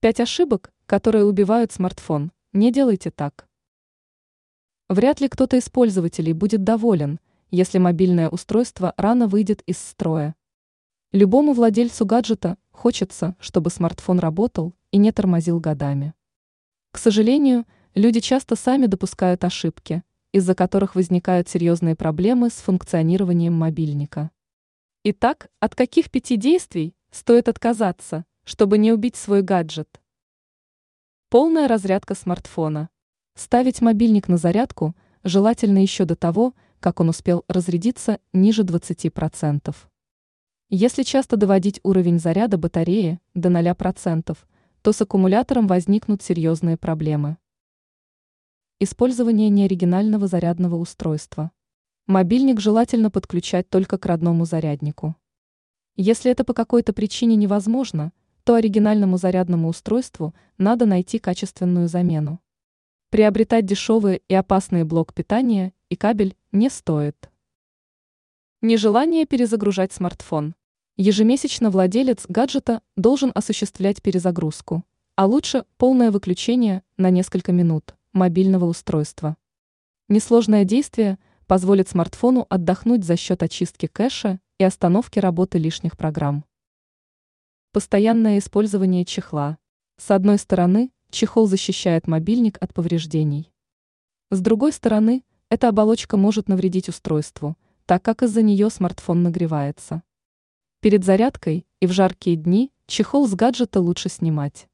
Пять ошибок, которые убивают смартфон. Не делайте так. Вряд ли кто-то из пользователей будет доволен, если мобильное устройство рано выйдет из строя. Любому владельцу гаджета хочется, чтобы смартфон работал и не тормозил годами. К сожалению, люди часто сами допускают ошибки, из-за которых возникают серьезные проблемы с функционированием мобильника. Итак, от каких пяти действий стоит отказаться, чтобы не убить свой гаджет? Полная разрядка смартфона. Ставить мобильник на зарядку желательно еще до того, как он успел разрядиться ниже 20%. Если часто доводить уровень заряда батареи до 0%, то с аккумулятором возникнут серьезные проблемы. Использование неоригинального зарядного устройства. Мобильник желательно подключать только к родному заряднику. Если это по какой-то причине невозможно, то оригинальному зарядному устройству надо найти качественную замену. Приобретать дешевые и опасные блок питания и кабель не стоит. Нежелание перезагружать смартфон. Ежемесячно владелец гаджета должен осуществлять перезагрузку, а лучше полное выключение на несколько минут мобильного устройства. Несложное действие позволит смартфону отдохнуть за счет очистки кэша и остановки работы лишних программ. Постоянное использование чехла. С одной стороны, Чехол защищает мобильник от повреждений. С другой стороны, эта оболочка может навредить устройству, так как из-за нее смартфон нагревается. Перед зарядкой и в жаркие дни чехол с гаджета лучше снимать.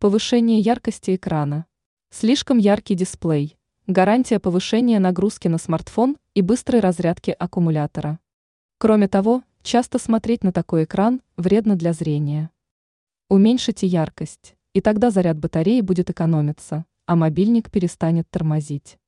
Повышение яркости экрана. Слишком яркий дисплей. Гарантия повышения нагрузки на смартфон и быстрой разрядки аккумулятора. Кроме того, часто смотреть на такой экран вредно для зрения. Уменьшите яркость и тогда заряд батареи будет экономиться, а мобильник перестанет тормозить.